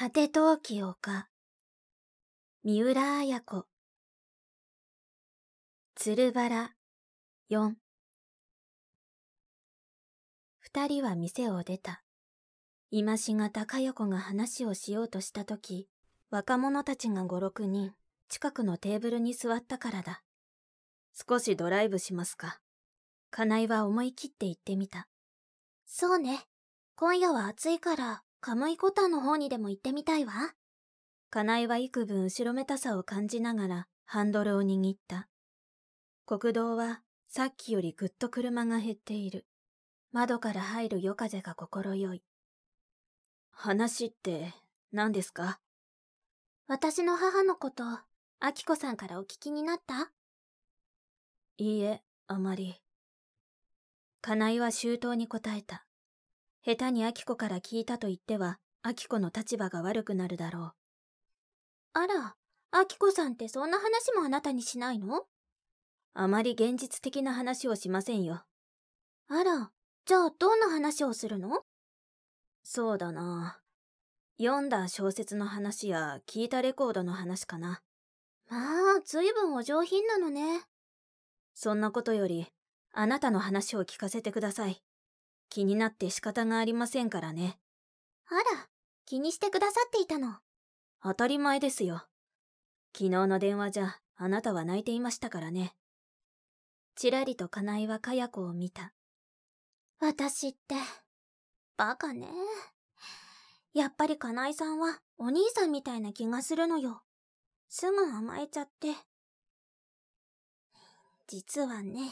果て陶器丘三浦綾子鶴原4二人は店を出た。今しがたかよ子が話をしようとしたとき、若者たちが五六人、近くのテーブルに座ったからだ。少しドライブしますか。金井は思い切って言ってみた。そうね。今夜は暑いから、カムイコタンの方にでも行ってみたいわ。金井は幾分後ろめたさを感じながらハンドルを握った。国道はさっきよりぐっと車が減っている。窓から入る夜風が心よい。話って何ですか？私の母のこと、アキコさんからお聞きになった？いいえ、あまり。金井は周到に答えた。下手にアキコから聞いたと言っては、アキコの立場が悪くなるだろう。あら、アキコさんってそんな話もあなたにしないの？あまり現実的な話をしませんよ。あら、じゃあどんな話をするの？そうだな。読んだ小説の話や聞いたレコードの話かな。まあ、ずいぶんお上品なのね。そんなことより、あなたの話を聞かせてください。気になって仕方がありませんからね。あら、気にしてくださっていたの。当たり前ですよ。昨日の電話じゃ、あなたは泣いていましたからね。ちらりと金井はかや子を見た。私って、バカね。やっぱり金井さんはお兄さんみたいな気がするのよ。すぐ甘えちゃって。実はね、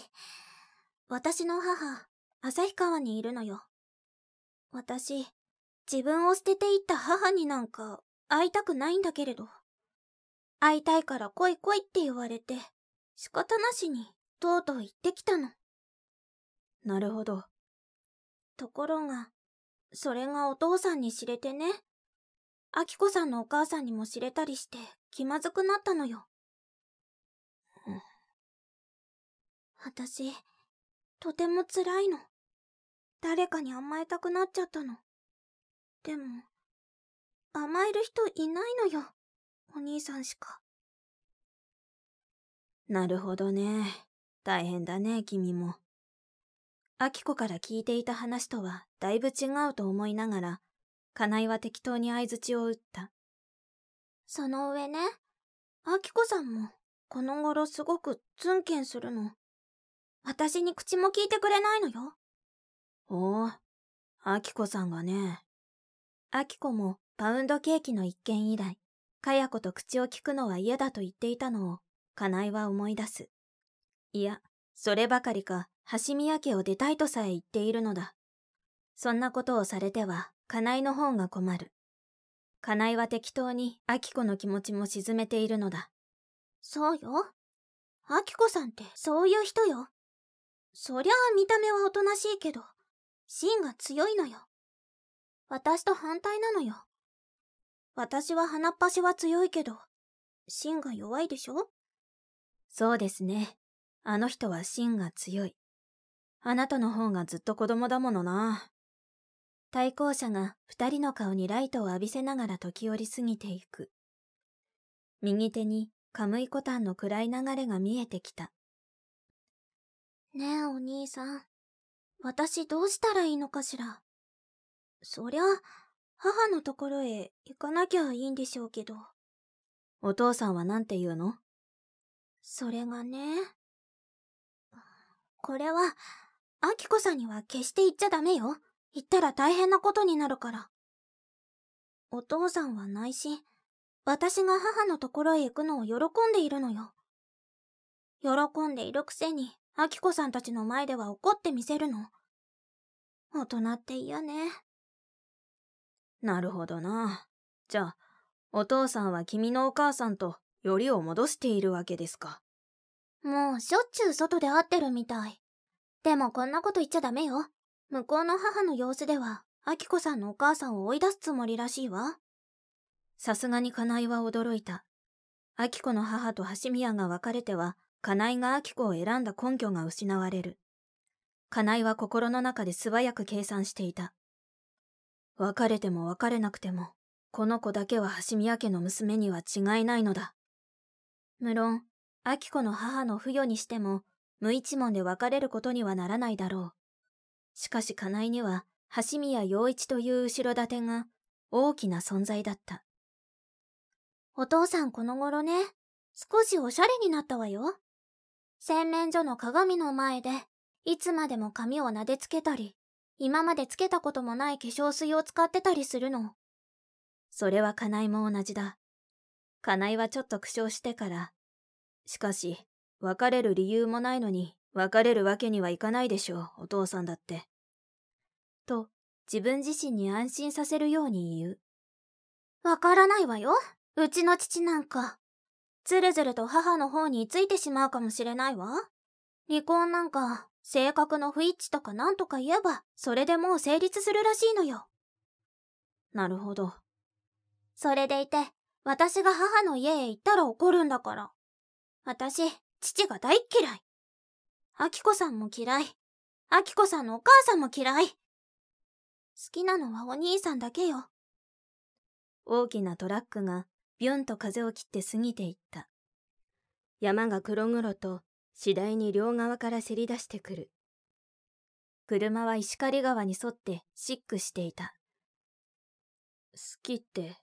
私の母、旭川にいるのよ。私、自分を捨てていった母になんか会いたくないんだけれど。会いたいから来い来いって言われて、仕方なしにとうとう行ってきたの。なるほど。ところが、それがお父さんに知れてね。アキコさんのお母さんにも知れたりして気まずくなったのよ。うん、私、とても辛いの。誰かに甘えたくなっちゃったの。でも、甘える人いないのよ。お兄さんしか。なるほどね。大変だね、君も。アキコから聞いていた話とはだいぶ違うと思いながら、金井は適当に相槌を打った。その上ね、アキコさんもこの頃すごくツンケンするの。私に口も聞いてくれないのよ。おお、アキコさんがね。アキコもパウンドケーキの一件以来、かや子と口を聞くのは嫌だと言っていたのを、金井は思い出す。いや、そればかりか、橋宮家を出たいとさえ言っているのだ。そんなことをされては、金井の方が困る。金井は適当に、明子の気持ちも沈めているのだ。そうよ。明子さんってそういう人よ。そりゃあ見た目はおとなしいけど、芯が強いのよ。私と反対なのよ。私は鼻っ端は強いけど、芯が弱いでしょ？そうですね。あの人は芯が強い。あなたの方がずっと子供だものな。対向車が二人の顔にライトを浴びせながら時折過ぎていく。右手にカムイコタンの暗い流れが見えてきた。ねえお兄さん、私どうしたらいいのかしら。そりゃ、母のところへ行かなきゃいいんでしょうけど。お父さんは何て言うの？それがね。これは、アキコさんには決して言っちゃダメよ。言ったら大変なことになるから。お父さんは内心、私が母のところへ行くのを喜んでいるのよ。喜んでいるくせに、アキコさんたちの前では怒ってみせるの。大人って嫌ね。なるほどな。じゃあ、お父さんは君のお母さんとよりを戻しているわけですか。もうしょっちゅう外で会ってるみたい。でもこんなこと言っちゃダメよ。向こうの母の様子では、アキコさんのお母さんを追い出すつもりらしいわ。さすがに金井は驚いた。アキコの母と橋宮が別れては、金井がアキコを選んだ根拠が失われる。金井は心の中で素早く計算していた。別れても別れなくても、この子だけは橋宮家の娘には違いないのだ。無論、明子の母の不与にしても、無一文で別れることにはならないだろう。しかし金井には、橋宮陽一という後ろ盾が大きな存在だった。お父さんこの頃ね、少しおしゃれになったわよ。洗面所の鏡の前で、いつまでも髪を撫でつけたり、今までつけたこともない化粧水を使ってたりするの。それは金井も同じだ。金井はちょっと苦笑してから、しかし、別れる理由もないのに、別れるわけにはいかないでしょう、お父さんだって。と、自分自身に安心させるように言う。わからないわよ。うちの父なんか。ずるずると母の方についてしまうかもしれないわ。離婚なんか、性格の不一致とかなんとか言えば、それでもう成立するらしいのよ。なるほど。それでいて、私が母の家へ行ったら怒るんだから。私、父が大嫌い。アキコさんも嫌い。アキコさんのお母さんも嫌い。好きなのはお兄さんだけよ。大きなトラックがビュンと風を切って過ぎていった。山が黒々と次第に両側からせり出してくる。車は石狩川に沿ってシックしていた。好きって、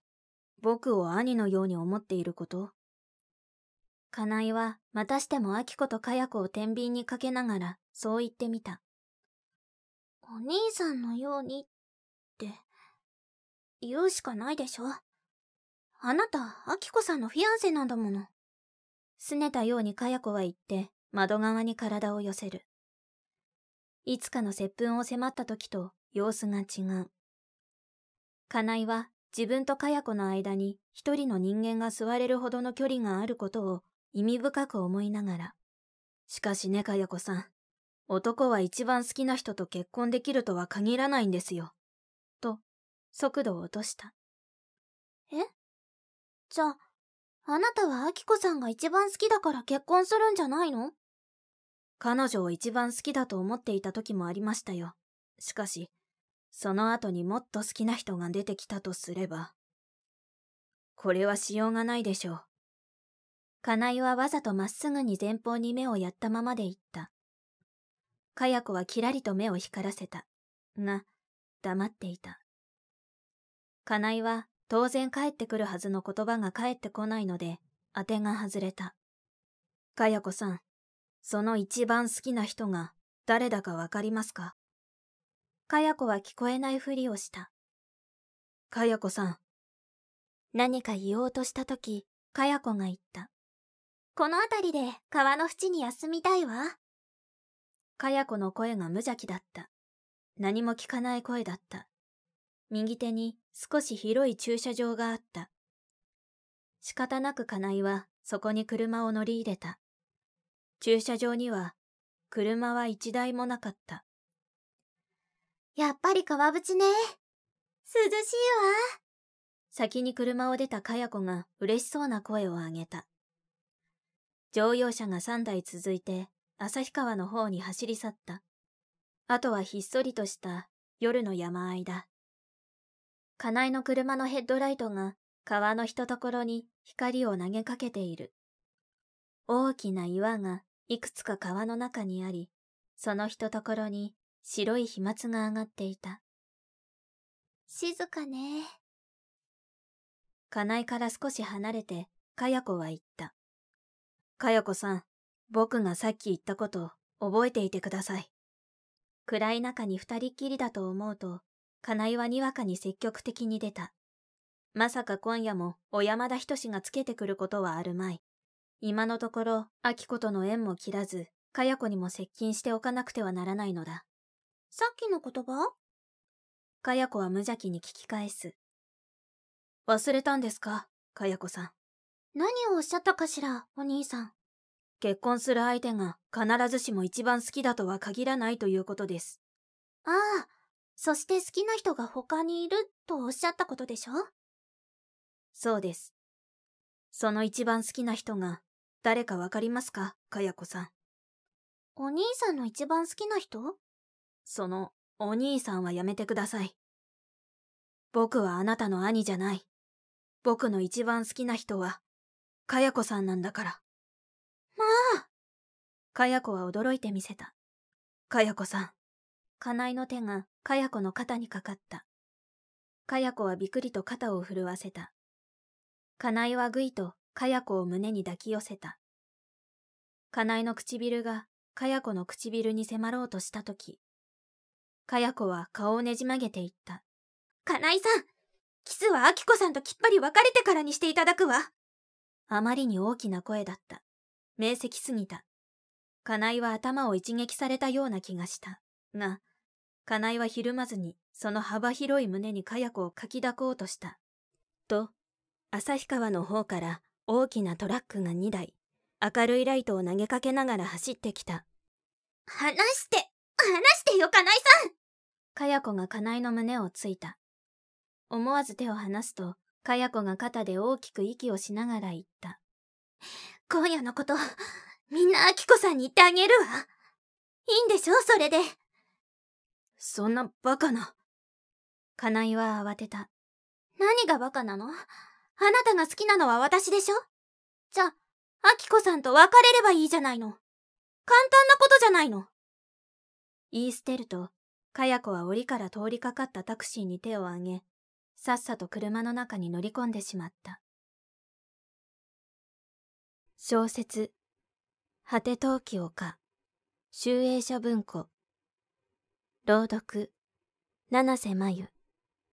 僕を兄のように思っていること？金井はまたしても明子とかや子を天秤にかけながらそう言ってみた。お兄さんのようにって、言うしかないでしょ？あなた、明子さんのフィアンセなんだもの。拗ねたようにかや子は言って窓側に体を寄せる。いつかの接吻を迫った時と様子が違う。金井は自分とかや子の間に一人の人間が座れるほどの距離があることを意味深く思いながら。しかしねかや子さん、男は一番好きな人と結婚できるとは限らないんですよ。と、速度を落とした。え？じゃあ、なたはアキコさんが一番好きだから結婚するんじゃないの？彼女を一番好きだと思っていた時もありましたよ。しかし、その後にもっと好きな人が出てきたとすれば。これはしようがないでしょう。金井はわざとまっすぐに前方に目をやったままで言った。かや子はきらりと目を光らせた。が、黙っていた。金井は当然帰ってくるはずの言葉が返ってこないので、当てが外れた。かや子さん、その一番好きな人が誰だかわかりますか？かや子は聞こえないふりをした。かや子さん。何か言おうとしたとき、かや子が言った。この辺りで川の縁に休みたいわ。かや子の声が無邪気だった。何も聞かない声だった。右手に少し広い駐車場があった。仕方なく金井はそこに車を乗り入れた。駐車場には車は一台もなかった。やっぱり川淵ね。涼しいわ。先に車を出たかや子が嬉しそうな声を上げた。乗用車が3台続いて旭川の方に走り去った。あとはひっそりとした夜の山あいだ。金井の車のヘッドライトが川のひとところに光を投げかけている。大きな岩がいくつか川の中にあり、そのひとところに白い飛沫が上がっていた。静かね。金井から少し離れて、かや子は言った。かや子さん、僕がさっき言ったこと覚えていてください。暗い中に二人っきりだと思うと、金井はにわかに積極的に出た。まさか今夜も小山田仁がつけてくることはあるまい。今のところ、秋子との縁も切らず、かや子にも接近しておかなくてはならないのだ。さっきの言葉？かや子は無邪気に聞き返す。忘れたんですか？かや子さん。何をおっしゃったかしら、お兄さん。結婚する相手が必ずしも一番好きだとは限らないということです。ああ、そして好きな人が他にいるとおっしゃったことでしょ？そうです。その一番好きな人が誰かわかりますか？かやこさん。お兄さんの一番好きな人？その、お兄さんはやめてください。僕はあなたの兄じゃない。僕の一番好きな人は、かやこさんなんだから。まあ。かやこは驚いてみせた。かやこさん。かなえの手がかやこの肩にかかった。かやこはびくりと肩を震わせた。かなえはぐいとかやこを胸に抱き寄せた。かなえの唇がかやこの唇に迫ろうとしたとき、かやこは顔をねじ曲げていった。かなえさん、キスはあきこさんときっぱり別れてからにしていただくわ。あまりに大きな声だった。明晰すぎた。かなえは頭を一撃されたような気がした。が、かなえはひるまずにその幅広い胸にかや子をかき抱こうとした。と、旭川の方から大きなトラックが2台、明るいライトを投げかけながら走ってきた。離して、離してよ、かなえさんかや子がかなえの胸をついた。思わず手を離すと、かや子が肩で大きく息をしながら言った。今夜のこと、みんなあきこさんに言ってあげるわ。いいんでしょそれで。そんなバカな。かなえは慌てた。何がバカなの？あなたが好きなのは私でしょ？じゃあ、アキコさんと別れればいいじゃないの。簡単なことじゃないの。言い捨てると、かや子は檻から通りかかったタクシーに手を挙げ、さっさと車の中に乗り込んでしまった。小説、果て陶器丘、集英書文庫、朗読、七瀬真由。